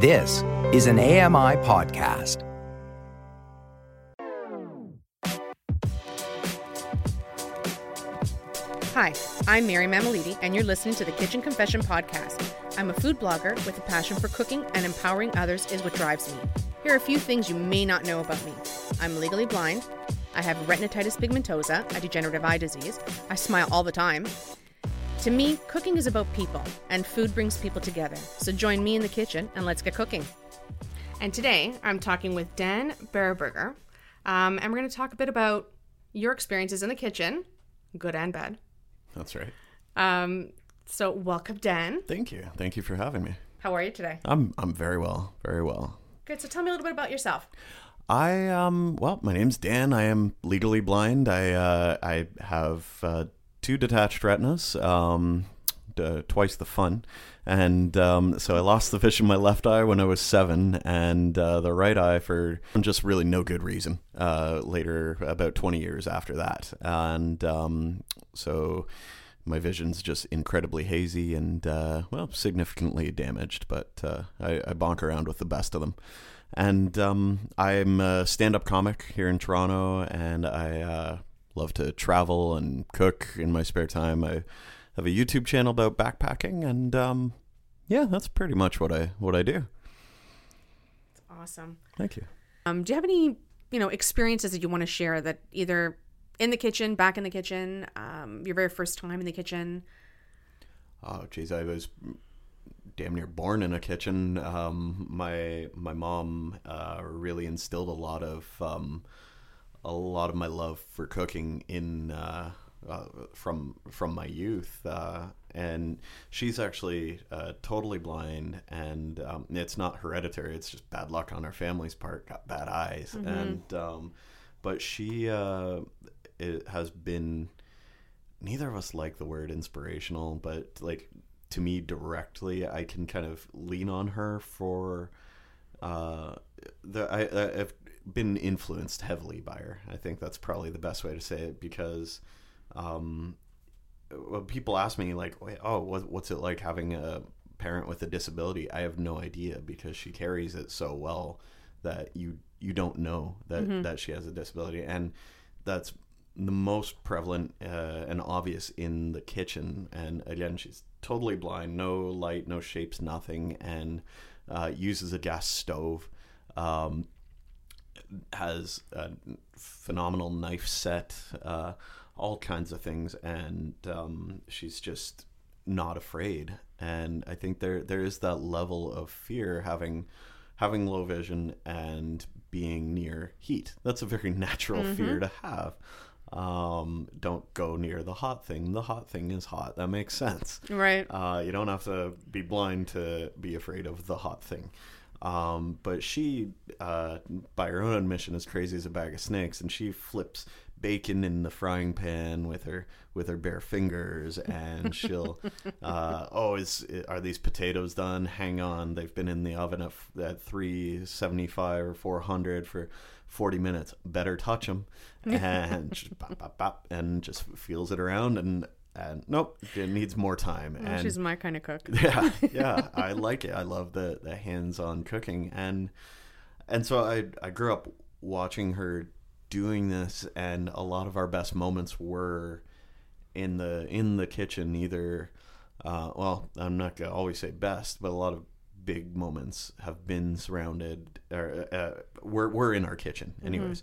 This is an AMI podcast. Hi, I'm Mary Mamaliti, and you're listening to the Kitchen Confession Podcast. I'm a food blogger with a passion for cooking, and empowering others is what drives me. Here are a few things you may not know about me I'm legally blind, I have retinitis pigmentosa, a degenerative eye disease, I smile all the time. To me, cooking is about people, and food brings people together. So join me in the kitchen and let's get cooking. And today, I'm talking with Dan Berberger, um, and we're going to talk a bit about your experiences in the kitchen, good and bad. That's right. Um, so welcome, Dan. Thank you. Thank you for having me. How are you today? I'm I'm very well. Very well. Good. So tell me a little bit about yourself. I um well, my name's Dan. I am legally blind. I uh, I have uh, two detached retinas. Um, d- twice the fun, and um, so I lost the vision in my left eye when I was seven, and uh, the right eye for just really no good reason. Uh, later, about twenty years after that, and um, so my vision's just incredibly hazy and uh, well significantly damaged but uh, I, I bonk around with the best of them and um, i'm a stand-up comic here in toronto and i uh, love to travel and cook in my spare time i have a youtube channel about backpacking and um, yeah that's pretty much what i what i do It's awesome. thank you Um, do you have any, you know, experiences that you want to share that either in the kitchen, back in the kitchen, um, your very first time in the kitchen? Oh, geez, I was damn near born in a kitchen. Um, my my mom uh, really instilled a lot of um, a lot of my love for cooking in uh, uh, from from my youth, uh, and she's actually uh, totally blind, and um, it's not hereditary. It's just bad luck on our family's part. Got bad eyes, and um, but she uh, it has been neither of us like the word inspirational, but like to me directly, I can kind of lean on her for uh, the I, I- I've been influenced heavily by her. I think that's probably the best way to say it because um, when people ask me like, "Oh, what, what's it like having a parent with a disability?" I have no idea because she carries it so well that you you don't know that that she has a disability, and that's the most prevalent uh, and obvious in the kitchen. And again, she's totally blind, no light, no shapes, nothing, and uh, uses a gas stove. Um, has a phenomenal knife set, uh, all kinds of things, and um, she's just not afraid. And I think there there is that level of fear having having low vision and being near heat. That's a very natural fear to have. Um, don't go near the hot thing. The hot thing is hot. That makes sense. Right. Uh, you don't have to be blind to be afraid of the hot thing. Um, but she, uh, by her own admission, is crazy as a bag of snakes, and she flips bacon in the frying pan with her with her bare fingers, and she'll, uh, oh, is are these potatoes done? Hang on, they've been in the oven at, at three seventy five or four hundred for forty minutes. Better touch them, and just bop, bop, bop, and just feels it around and. And nope, it needs more time. Well, and she's my kind of cook. yeah yeah i like it i love the the hands-on cooking and and so i i grew up watching her doing this and a lot of our best moments were in the in the kitchen either uh, well i'm not gonna always say best but a lot of big moments have been surrounded or uh, we're, we're in our kitchen anyways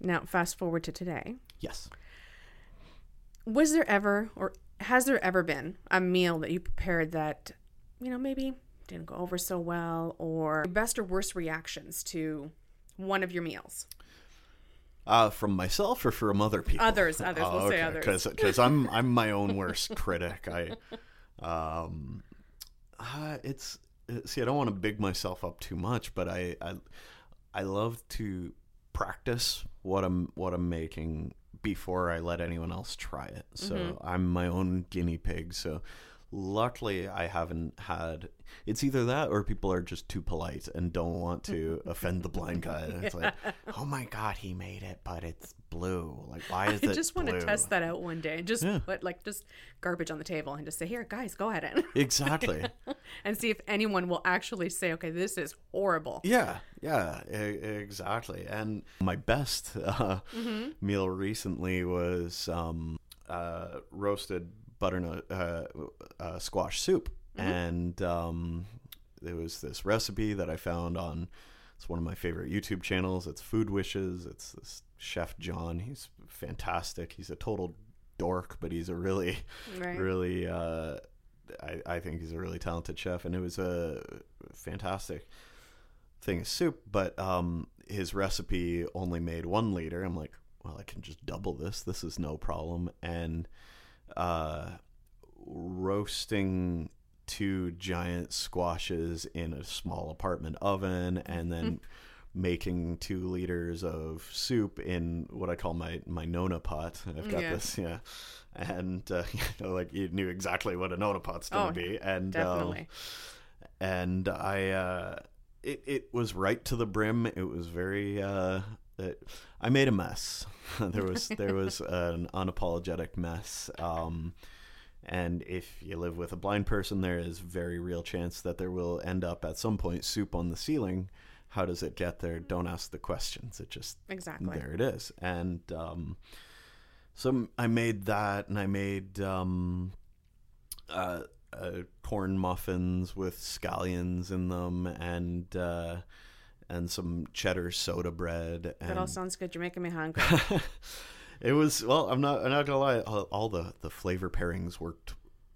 Now, fast forward to today. yes Was there ever, or has there ever been, a meal that you prepared that, you know, maybe didn't go over so well, or best or worst reactions to one of your meals? Uh, from myself or from other people? Others, others, we'll say others. Because I'm I'm my own worst critic. I, um, uh, it's see, I don't want to big myself up too much, but I I, I love to practice what I'm what I'm making before I let anyone else try it. So mm-hmm. I'm my own guinea pig. So luckily I haven't had. It's either that or people are just too polite and don't want to offend the blind guy. And It's like, oh my god, he made it, but it's blue. Like, why is I it? just want to test that out one day and just Yeah. put like just garbage on the table and just say, "Here, guys, go at it," Exactly. and see if anyone will actually say, "Okay, this is horrible." Yeah, yeah, e- exactly. And my best uh, meal recently was um, uh, roasted butternut uh, uh, squash soup, and um, there was this recipe that I found on. It's one of my favorite YouTube channels. It's Food Wishes. It's this chef John. He's fantastic. He's a total dork, but he's a really, Right. really. Uh, I, I think he's a really talented chef, and it was a fantastic thing of soup, but um, his recipe only made one liter. I'm like, well, I can just double this. This is no problem. And uh, roasting two giant squashes in a small apartment oven, and then making two liters of soup in what I call my my nonna pot. I've got Yeah. this, yeah. And uh, you know, like you knew exactly what a nonna pot's gonna Oh, be, and um, Definitely. and I uh, it it was right to the brim. It was very. Uh, it, I made a mess. there was there was an unapologetic mess. Um, and if you live with a blind person, there is very real chance that there will end up at some point soup on the ceiling. How does it get there? Don't ask the questions. It just Exactly. there it is. And um, so I made that, and I made um, uh, uh, corn muffins with scallions in them, and uh, and some cheddar soda bread. And That all sounds good. You're making me hungry. it was well. I'm not. I'm not gonna lie. All, all the the flavor pairings worked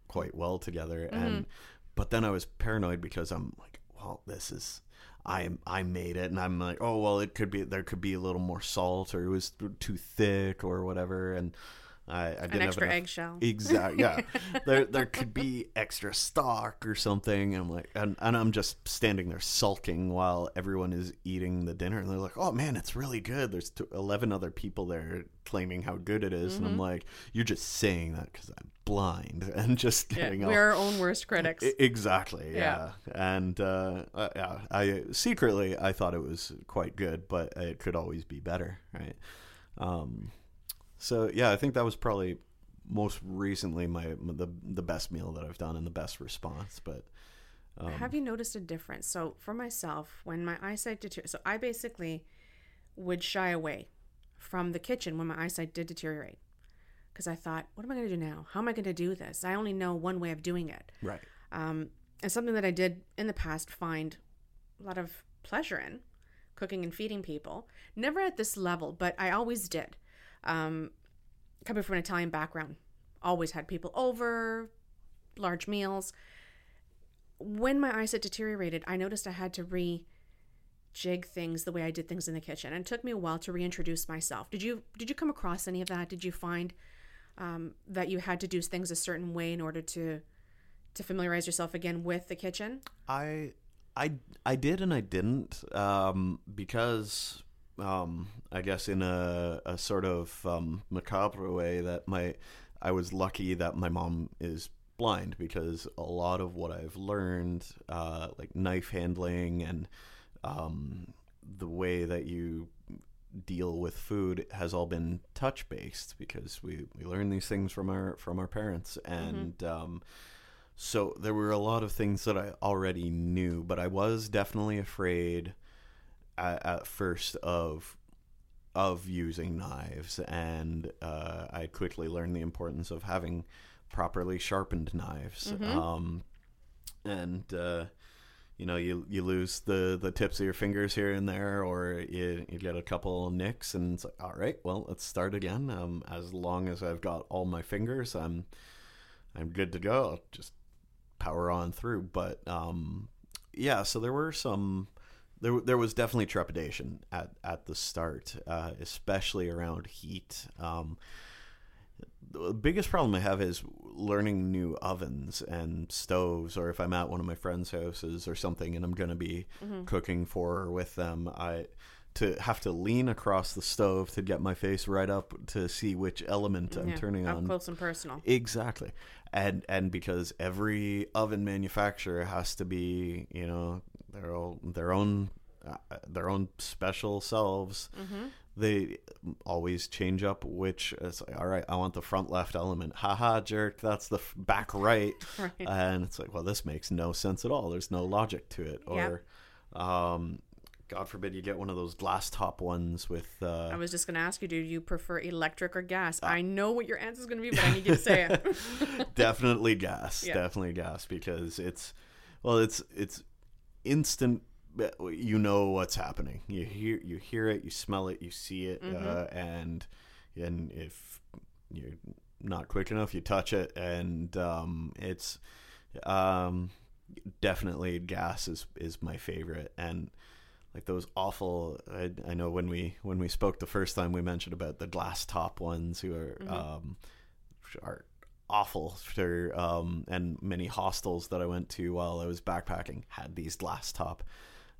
quite well together, mm-hmm. and but then I was paranoid because I'm like, well, this is. I I made it, and I'm like, oh well, it could be there could be a little more salt, or it was too thick, or whatever, and I, I didn't An have extra enough- eggshell. Exactly. Yeah. there there could be extra stock or something. And I'm like, and, and I'm just standing there sulking while everyone is eating the dinner, and they're like, "Oh man, it's really good." There's t- eleven other people there claiming how good it is. and I'm like, "You're just saying that because I'm blind and just getting all we're our own worst critics. Exactly. Yeah. Yeah. And uh, uh, yeah, I secretly I thought it was quite good, but it could always be better, right? Um, so yeah, I think that was probably most recently my the the best meal that I've done and the best response. But um, Have you noticed a difference? So for myself, when my eyesight deteriorated, so I basically would shy away from the kitchen when my eyesight did deteriorate, because I thought, what am I going to do now? How am I going to do this? I only know one way of doing it, right, um, and something that I did in the past find a lot of pleasure in cooking and feeding people. Never at this level, but I always did. Um, coming from an Italian background, always had people over, large meals. When my eyesight deteriorated, I noticed I had to re jig things the way I did things in the kitchen. And it took me a while to reintroduce myself. Did you did you come across any of that? Did you find um, that you had to do things a certain way in order to to familiarize yourself again with the kitchen? I I I did and I didn't um, because um, I guess in a, a sort of um, macabre way that my I was lucky that my mom is blind because a lot of what I've learned, uh, like knife handling and um, the way that you deal with food has all been touch based because we, we learn these things from our from our parents. And um, so there were a lot of things that I already knew, but I was definitely afraid at, at first of of using knives, and uh, I quickly learned the importance of having properly sharpened knives. Um, and uh, you know, you you lose the the tips of your fingers here and there, or you you get a couple nicks, and it's like, all right, well, let's start again. Um, as long as I've got all my fingers, I'm I'm good to go. I'll just power on through. But um, yeah, so there were some. There, there was definitely trepidation at, at the start, uh, especially around heat. Um, the biggest problem I have is learning new ovens and stoves, or if I'm at one of my friends' houses or something, and I'm going to be cooking for or with them, I to have to lean across the stove to get my face right up to see which element I'm turning up on close and personal. Exactly. and and because every oven manufacturer has to be you know their own their own uh, their own special selves they always change up which it's like all right i want the front left element haha jerk that's the f- back right Right. and it's like well this makes no sense at all there's no logic to it Yep. or um god forbid you get one of those glass top ones with uh I was just going to ask you, do you prefer electric or gas? Uh, I know what your answer is going to be, but I need you to say it. definitely gas Yeah. definitely gas because it's well it's it's instant you know what's happening. You hear you hear it you smell it you see it Mm-hmm. uh, and and if you're not quick enough you touch it. And um it's um definitely gas is is my favorite. And like those awful I, I know when we when we spoke the first time we mentioned about the glass top ones who are um are awful for um and many hostels that I went to while I was backpacking had these glass top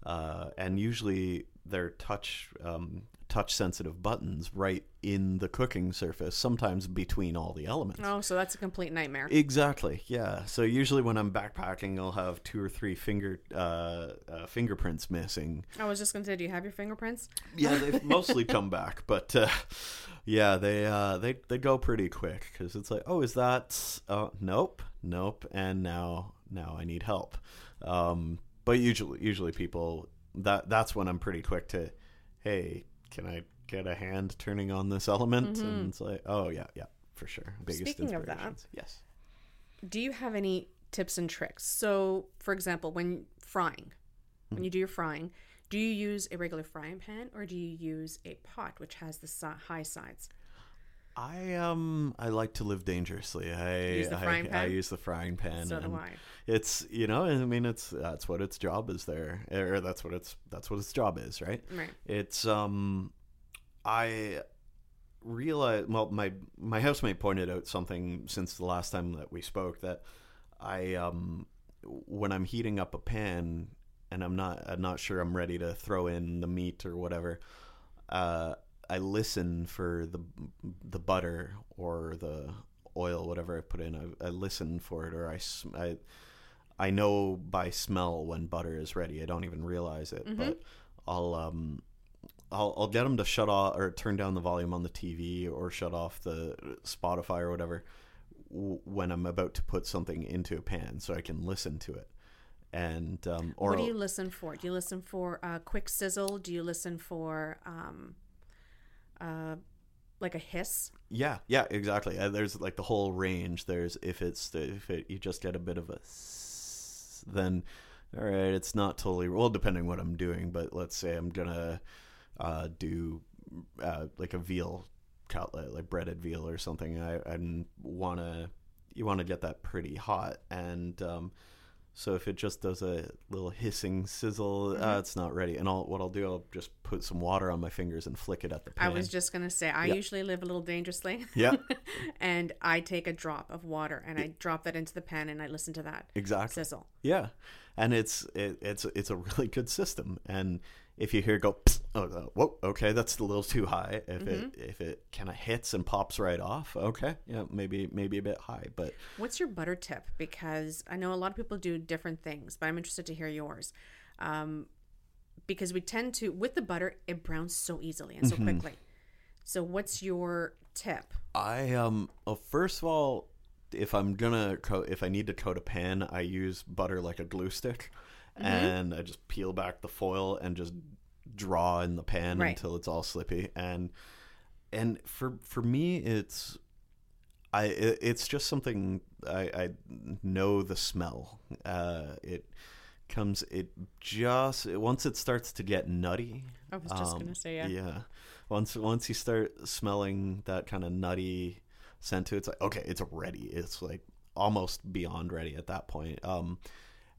uh and usually they're touch um touch sensitive buttons right in the cooking surface sometimes between all the elements oh, so that's a complete nightmare. Exactly. Yeah. So usually when I'm backpacking, I'll have two or three finger uh, uh, fingerprints missing. I was just going to say, do you have your fingerprints? Yeah, they've mostly come back, but uh, yeah, they uh, they they go pretty quick because it's like, oh, is that? Uh, nope, nope. And now now I need help. Um, but usually usually people that that's when I'm pretty quick to, hey, can I get a hand turning on this element? And it's like, oh yeah, yeah, for sure. Biggest Speaking of that, yes. Do you have any tips and tricks? So, for example, when frying, when Hmm. you do your frying, do you use a regular frying pan or do you use a pot which has the si- high sides? I um I like to live dangerously. I Use the frying I, pan? use the frying pan. So do I. It's you know I mean it's that's what its job is there or that's what its that's what its job is right. Right. It's um I realize well my my housemate pointed out something since the last time that we spoke that I um when I'm heating up a pan and I'm not I'm not sure I'm ready to throw in the meat or whatever uh I listen for the the butter or the oil whatever I put in. I, I listen for it or I, I I know by smell when butter is ready. I don't even realize it but I'll um I'll, I'll get them to shut off or turn down the volume on the TV or shut off the Spotify or whatever when I'm about to put something into a pan so I can listen to it. And um, or what do you listen for? Do you listen for a quick sizzle? Do you listen for um, uh, like a hiss? yeah, yeah, exactly. Uh, there's like the whole range. There's if it's if it, you just get a bit of a s- then all right, it's not totally well depending what I'm doing, but let's say I'm gonna uh, do uh, like a veal cutlet, like breaded veal or something. I, I want to you want to get that pretty hot, and um, so if it just does a little hissing sizzle, uh, it's not ready. And I'll what I'll do, I'll just put some water on my fingers and flick it at the pan. I was just gonna say I usually live a little dangerously. Yeah. and I take a drop of water and I drop that into the pan and I listen to that exactly. sizzle. Yeah, and it's it, it's it's a really good system. And if you hear it go, "Psst," oh, whoa, okay, that's a little too high. If Mm-hmm. it if it kind of hits and pops right off, okay, yeah, maybe maybe a bit high, but What's your butter tip? Because I know a lot of people do different things, but I'm interested to hear yours. Um, because we tend to, with the butter, it browns so easily and so Mm-hmm. quickly. So, what's your tip? I um well, first of all, if I'm gonna coat, if I need to coat a pan, I use butter like a glue stick, Mm-hmm. and I just peel back the foil and just draw in the pan Right. until it's all slippy. And and for for me, it's I it, it's just something I, I know the smell. Uh, it comes it just once it starts to get nutty. I was just gonna say, yeah. Yeah. Once once you start smelling that kind of nutty scent to it, it's like okay, it's ready. It's like almost beyond ready at that point. Um,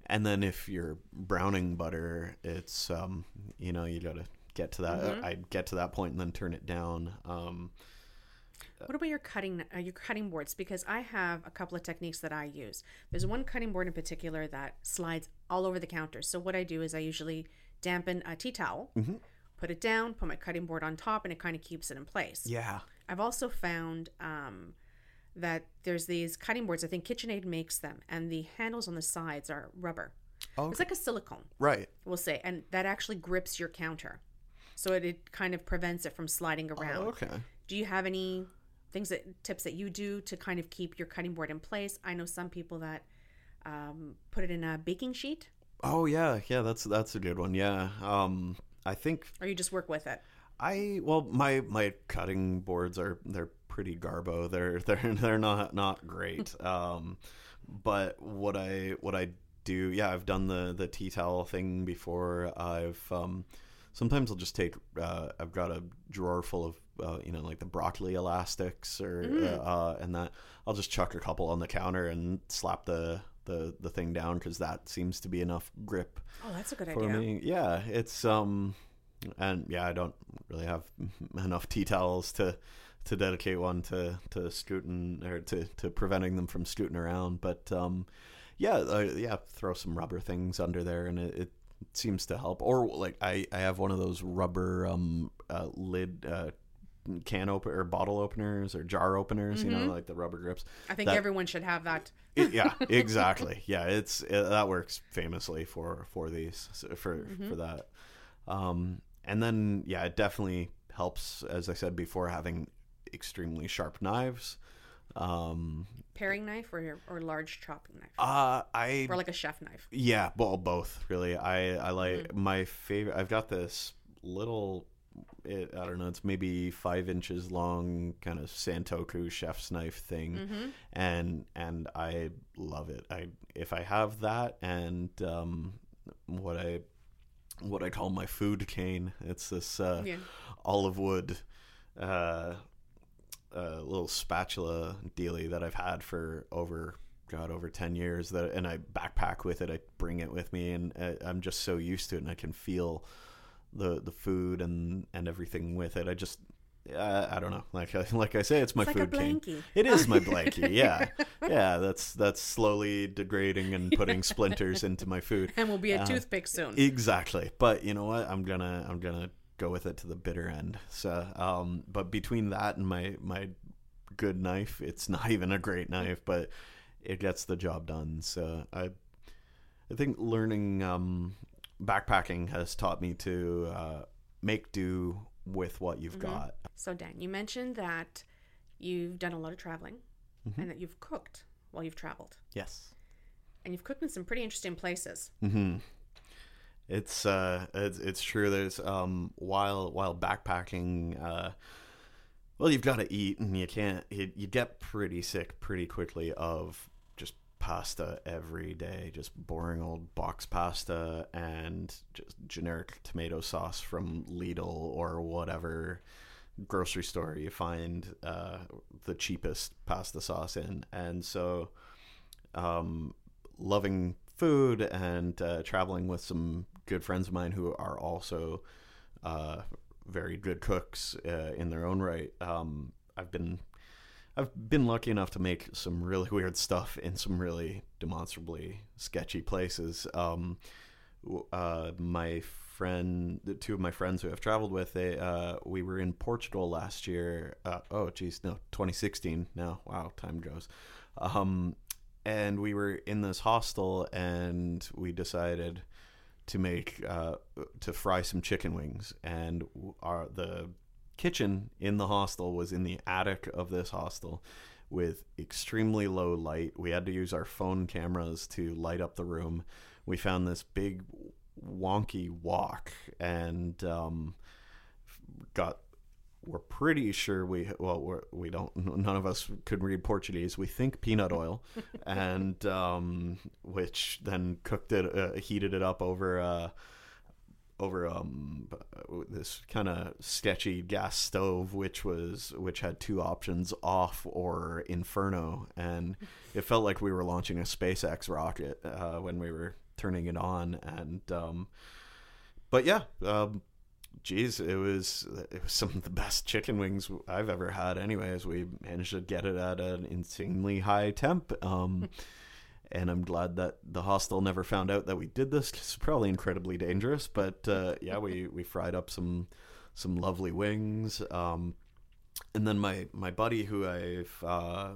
and then if you're browning butter, it's um, you know you gotta get to that. Mm-hmm. I get to that point and then turn it down. Um, What about your cutting uh, your cutting boards? Because I have a couple of techniques that I use. There's one cutting board in particular that slides all over the counter. So what I do is I usually dampen a tea towel, Mm-hmm. put it down, put my cutting board on top, and it kind of keeps it in place. yeah. I've also found um, that there's these cutting boards. I think KitchenAid makes them, and the handles on the sides are rubber. Oh, It's like a silicone, right. we'll say, and that actually grips your counter, so it, it kind of prevents it from sliding around. Oh, okay. Do you have any things that tips that you do to kind of keep your cutting board in place? I know some people that um, put it in a baking sheet, Oh yeah, yeah. That's that's a good one. Yeah. Um, I think or you just work with it. I well my my cutting boards are they're pretty garbo. They're they're they're not not great. um, but what I what I do, yeah, I've done the the tea towel thing before. I've um, sometimes I'll just take. Uh, I've got a drawer full of uh, you know like the broccoli elastics or uh, uh, and that I'll just chuck a couple on the counter and slap the the the thing down because that seems to be enough grip Oh, that's a good for idea. me. Yeah, it's um, and yeah, I don't really have enough tea towels to to dedicate one to to scooting or to to preventing them from scooting around. But um, yeah, uh, yeah, throw some rubber things under there, and it, it seems to help. Or like I I have one of those rubber um uh, lid. Uh, can open or bottle openers or jar openers you know like the rubber grips I think that- everyone should have that. it- yeah, exactly. Yeah, it's it, that works famously for for these for for that. Um, and then yeah, it definitely helps. As I said before, having extremely sharp knives. Um, Paring knife or or large chopping knife, uh, I or like a chef knife. yeah, well, both really. I I like my favorite. I've got this little. It, I don't know. It's maybe five inches long, kind of Santoku chef's knife thing, and and I love it. I if I have that and um, what I what I call my food cane. It's this uh, Yeah. olive wood. Uh, a little spatula dealy that I've had for over God over ten years. That and I backpack with it. I bring it with me, and uh, I'm just so used to it, and I can feel the the food and and everything with it. I just. Uh, I don't know. Like I, like I say, it's my It's like food cane. blankie. It is my blankie. Yeah, yeah. That's that's slowly degrading and putting splinters into my food. And will be a Uh, toothpick soon. Exactly. But you know what? I'm gonna I'm gonna go with it to the bitter end. So um but between that and my my good knife, it's not even a great knife, but it gets the job done. So I I think learning um backpacking has taught me to uh make do with what you've got. So Dan, you mentioned that you've done a lot of traveling, Mm-hmm. and that you've cooked while you've traveled, Yes. and you've cooked in some pretty interesting places. hmm It's uh, it's it's true. There's um, while while backpacking, uh, well, you've got to eat, and you can't. You, you get pretty sick pretty quickly of pasta every day, just boring old box pasta and just generic tomato sauce from Lidl or whatever grocery store you find uh, the cheapest pasta sauce in, and so um, loving food and uh, traveling with some good friends of mine who are also uh, very good cooks uh, in their own right. Um, I've been I've been lucky enough to make some really weird stuff in some really demonstrably sketchy places. Um, uh, my friend, two of my friends who I've traveled with, they uh, we were in Portugal last year. Uh, oh, geez, no, 2016 now. Wow, time goes. Um, and we were in this hostel, and we decided to make uh, to fry some chicken wings, and our the kitchen in the hostel was in the attic of this hostel with extremely low light. We had to use our phone cameras to light up the room. We found this big wonky wok and um, got we're pretty sure we well we're, we don't none of us could read Portuguese. We think peanut oil, and um, which then cooked it, uh, heated it up over uh, over um, this kind of sketchy gas stove, which was which had two options: off or inferno, and it felt like we were launching a SpaceX rocket uh, when we were turning it on, and um, but yeah. Um, Geez, it was it was some of the best chicken wings I've ever had. Anyways, we managed to get it at an insanely high temp, um, and I'm glad that the hostel never found out that we did this. it's probably incredibly dangerous, but uh, yeah, we we fried up some some lovely wings. Um, and then my my buddy who I've uh,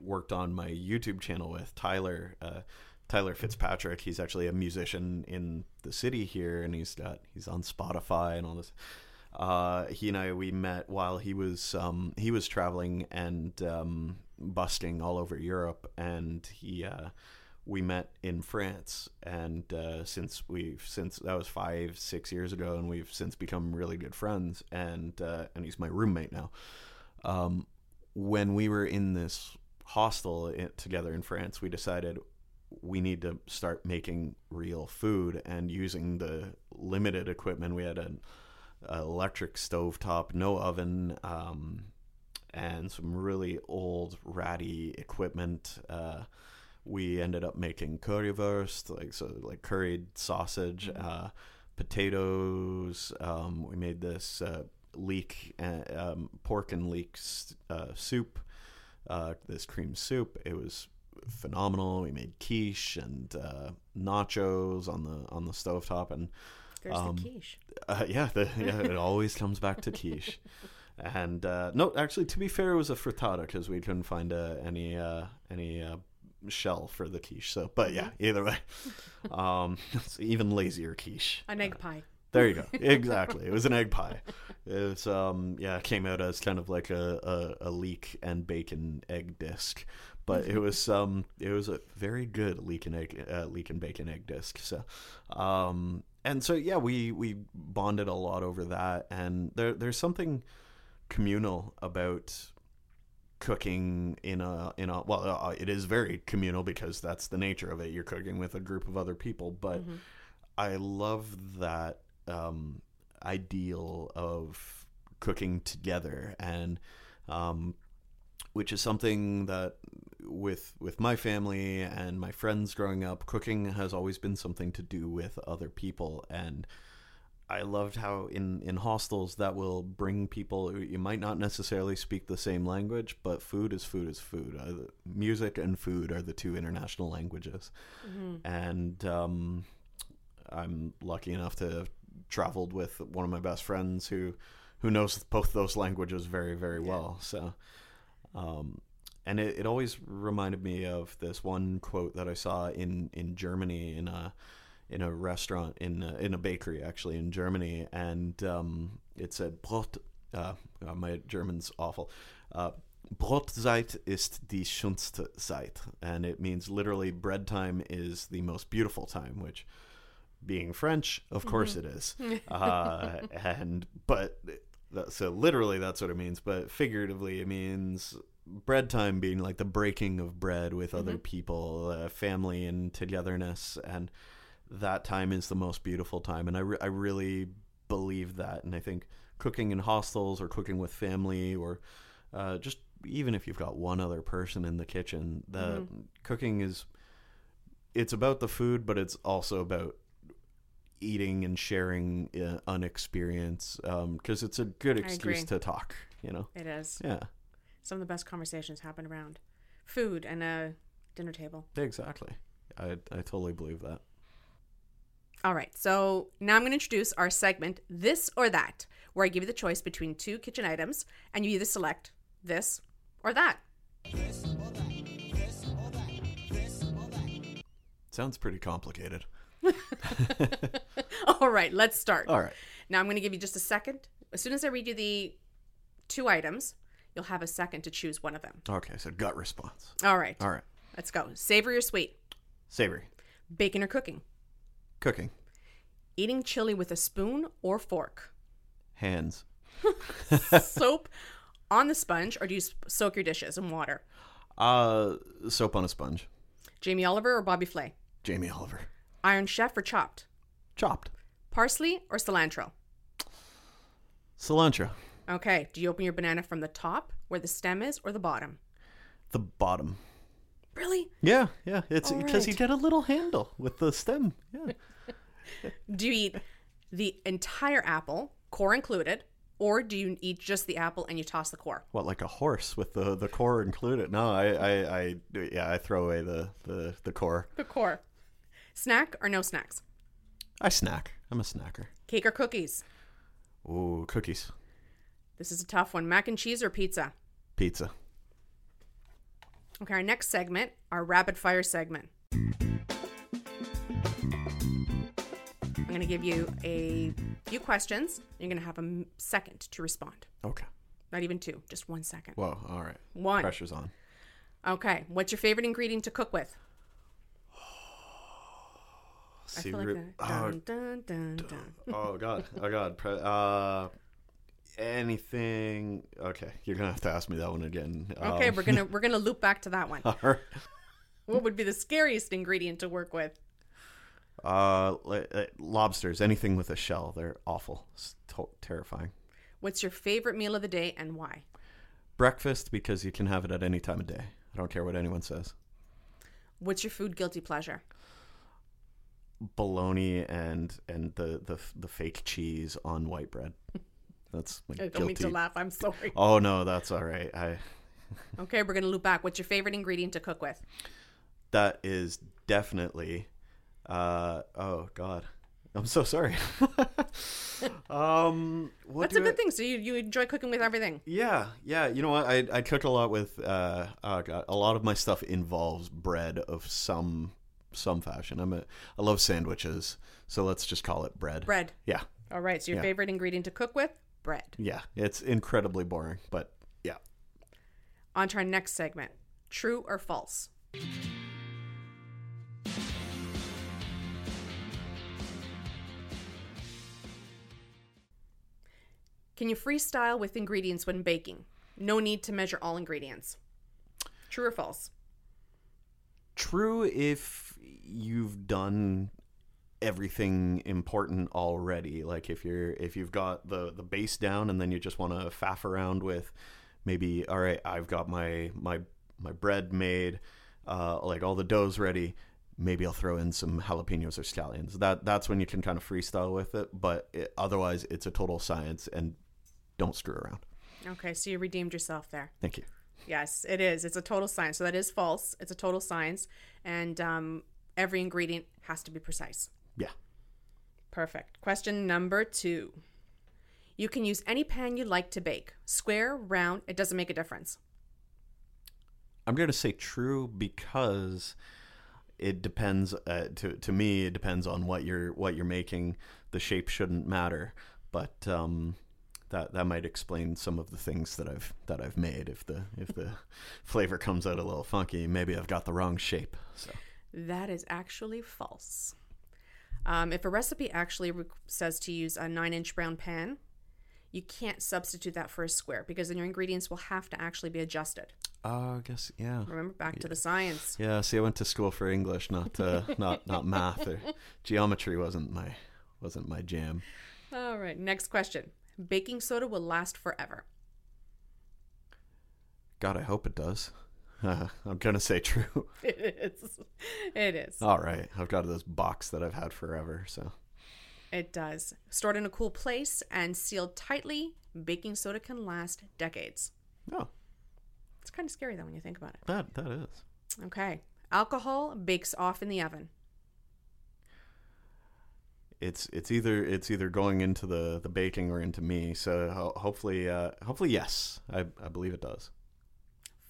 worked on my YouTube channel with, Tyler. Uh, Tyler Fitzpatrick. He's actually a musician in the city here, and he's got he's on Spotify and all this. Uh, he and I we met while he was um, he was traveling and um, busking all over Europe, and he uh, we met in France. And uh, since we've since that was five six years ago, and we've since become really good friends. And uh, and he's my roommate now. Um, when we were in this hostel i together in France, we decided we need to start making real food and using the limited equipment. We had an, electric stove top, no oven, um, and some really old ratty equipment. Uh, we ended up making currywurst, like so, like curried sausage, uh, potatoes. Um, we made this uh, leek, uh, um, pork and leek uh, soup. Uh, this cream soup. It was phenomenal. We made quiche and uh, nachos on the on the stovetop, and There's Um, the quiche. uh, yeah, the, yeah, it always comes back to quiche. And uh, no, actually, to be fair, it was a frittata because we couldn't find uh, any uh, any uh, shell for the quiche. So, but yeah, either way, um, it's even lazier quiche. An egg pie. There you go. Exactly. It was an egg pie. It was um yeah, it came out as kind of like a, a, a leek and bacon egg disc. But it was um it was a very good leek and egg uh, leek and bacon egg disc. So um and so yeah, we we bonded a lot over that and there there's something communal about cooking in a in a well uh, it is very communal because that's the nature of it. You're cooking with a group of other people but I love that um, ideal of cooking together, and um, which is something that with with my family and my friends growing up, cooking has always been something to do with other people, and I loved how in in hostels that will bring people who you might not necessarily speak the same language, but food is food is food. Uh, music and food are the two international languages, and um, I'm lucky enough to have traveled with one of my best friends who who knows both those languages very very well. So, um, and it, it always reminded me of this one quote that I saw in in Germany in a in a restaurant in a, in a bakery actually in Germany, and um, it said Brot. Uh, uh, my German's awful. Uh, Brotzeit ist die schönste Zeit, and it means literally bread time is the most beautiful time, which being French, of course it is. Uh, and but that, so literally that's what it means, but figuratively it means bread time being like the breaking of bread with other people, uh, family and togetherness, and that time is the most beautiful time. And I re- I really believe that, and I think cooking in hostels or cooking with family or uh, just even if you've got one other person in the kitchen, the cooking is it's about the food, but it's also about eating and sharing uh, an experience because it's a good excuse to talk. You know, It is. yeah, Some of the best conversations happen around food and a dinner table. exactly. I I totally believe that. All right, so now I'm going to introduce our segment, This or That, where I give you the choice between two kitchen items, and you either select this or that. Sounds pretty complicated. All right, let's start. All right. Now I'm going to give you just a second. As soon as I read you the two items, you'll have a second to choose one of them. Okay, so gut response. All right, All right. let's go. Savory or sweet? Savory. Bacon or cooking? Cooking. Eating chili with a spoon or fork? Hands. Soap on the sponge, or do you soak your dishes in water? Uh, soap on a sponge. Jamie Oliver or Bobby Flay? Jamie Oliver. Iron Chef or chopped? Chopped. Parsley or cilantro? Cilantro. Okay, do you open your banana from the top, where the stem is, or the bottom? The bottom. Really? Yeah, yeah. It's because you right. get a little handle with the stem. Yeah. Do you eat the entire apple, core included, or do you eat just the apple and you toss the core? What, like a horse with the the core included? No, I, I, I yeah, I throw away the the the core. The core. Snack or no snacks? I snack. I'm a snacker. Cake or cookies? Ooh, cookies. This is a tough one. Mac and cheese or pizza? Pizza. Okay, our next segment, our rapid fire segment. I'm going to give you a few questions. You're going to have a second to respond. Okay. Not even two, just one second. Whoa. All right. One. Pressure's on. Okay, what's your favorite ingredient to cook with? I feel like that. oh, Dun, dun, dun, dun. oh god. Oh god. Uh, anything? Okay, you're gonna have to ask me that one again. Okay, Um, we're gonna we're gonna loop back to that one. right. What would be the scariest ingredient to work with? Uh, uh, lobsters. Anything with a shell. They're awful. It's to- terrifying. What's your favorite meal of the day and why? Breakfast because you can have it at any time of day. I don't care what anyone says. What's your food guilty pleasure? Bologna and and the the the fake cheese on white bread. That's my I don't mean to laugh. I'm sorry. Oh no, that's all right. I Okay, we're gonna loop back. What's your favorite ingredient to cook with? that is definitely uh oh god. I'm so sorry. um what That's a good I- thing. So you, you enjoy cooking with everything. Yeah, yeah. You know what? I I cook a lot with uh oh god, a lot of my stuff involves bread of some some fashion. I'm a I love sandwiches, so let's just call it bread. Bread. Yeah. All right. So your Yeah. favorite ingredient to cook with? Bread. Yeah. It's incredibly boring, but yeah. On to our next segment. True or false? Can you freestyle with ingredients when baking? No need to measure all ingredients. True or false? True if you've done everything important already. Like if you're if you've got the the base down and then you just want to faff around with maybe all right, I've got my my my bread made, uh, like all the dough's ready. Maybe I'll throw in some jalapenos or scallions. That that's when you can kind of freestyle with it. But it, otherwise, it's a total science, and don't screw around. Okay, so you redeemed yourself there. Thank you. Yes, it is. It's a total science. So that is false. It's a total science. And um, every ingredient has to be precise. Yeah. Perfect. Question number two. You can use any pan you like to bake. Square, round, it doesn't make a difference. I'm going to say true because it depends. Uh, to to me, it depends on what you're what you're making. The shape shouldn't matter, but um, that that might explain some of the things that I've that I've made. If the if the flavor comes out a little funky, maybe I've got the wrong shape. So That is actually false. Um, if a recipe actually re- says to use a nine inch brown pan, you can't substitute that for a square because then your ingredients will have to actually be adjusted. uh, I guess yeah. Remember, back to the science. Yeah, see, I went to school for English, not uh, not not math. Or geometry wasn't my wasn't my jam. All right, next question. Baking soda will last forever. God, I hope it does. Uh, I'm gonna say true. It is. It is. All right, I've got this box that I've had forever. So It does. Stored in a cool place and sealed tightly, baking soda can last decades. oh, It's kind of scary though when you think about it. that that is. Okay. Alcohol bakes off in the oven. It's it's either it's either going into the the baking or into me. So ho- hopefully uh, hopefully yes, I I believe it does.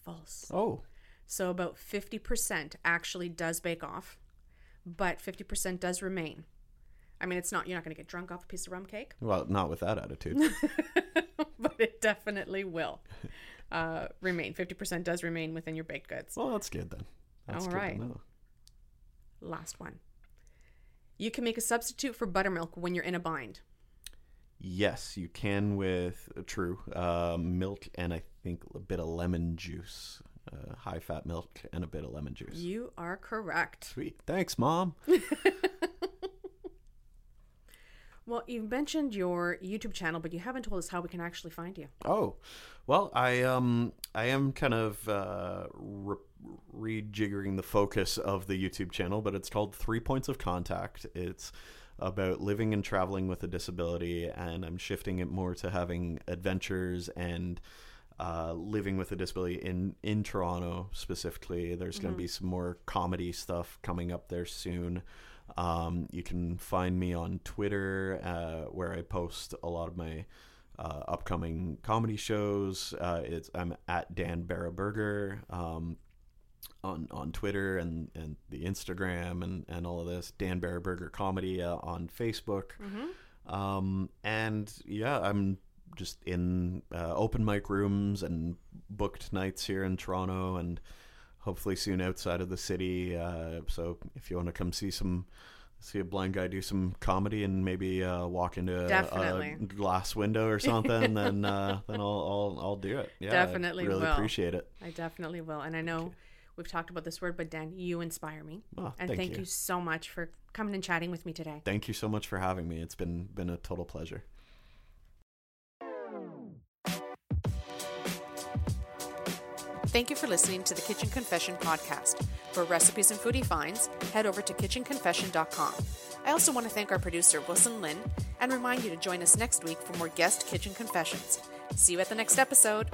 False. Oh, So about 50% actually does bake off, but 50% does remain. I mean, it's not, you're not going to get drunk off a piece of rum cake, well, not with that attitude. but it definitely will uh, remain. 50% does remain within your baked goods. well, that's good then. That's All good right. Last one. You can make a substitute for buttermilk when you're in a bind. Yes, you can with uh, true uh, milk and I think a bit of lemon juice, uh, high fat milk and a bit of lemon juice. You are correct. Sweet, thanks, mom. Well, you've mentioned your YouTube channel, but you haven't told us how we can actually find you. Oh, well, I um I am kind of uh, re- rejiggering the focus of the YouTube channel, but it's called Three Points of Contact. It's about living and traveling with a disability, and I'm shifting it more to having adventures and uh, living with a disability in in Toronto specifically. There's going to be some more comedy stuff coming up there soon. Um, you can find me on Twitter, uh, where I post a lot of my uh, upcoming comedy shows. Uh, it's I'm at Dan Barraburger um, on on Twitter and, and the Instagram and, and all of this. Dan Barraburger Comedy uh, on Facebook. Um, and yeah, I'm just in uh, open mic rooms and booked nights here in Toronto and hopefully soon outside of the city. Uh, so if you want to come see some. See a blind guy do some comedy and maybe uh, walk into a, a glass window or something, then uh, then I'll, I'll I'll do it. Yeah, definitely, Definitely really will. appreciate it. I definitely will. And I know we've talked about this word, but Dan, you inspire me. Oh, and thank thank you. you so much for coming and chatting with me today. Thank you so much for having me. It's been been a total pleasure. Thank you for listening to the Kitchen Confession podcast. For recipes and foodie finds, head over to kitchenconfession.com. I also want to thank our producer, Wilson Lynn, and remind you to join us next week for more guest kitchen confessions. See you at the next episode.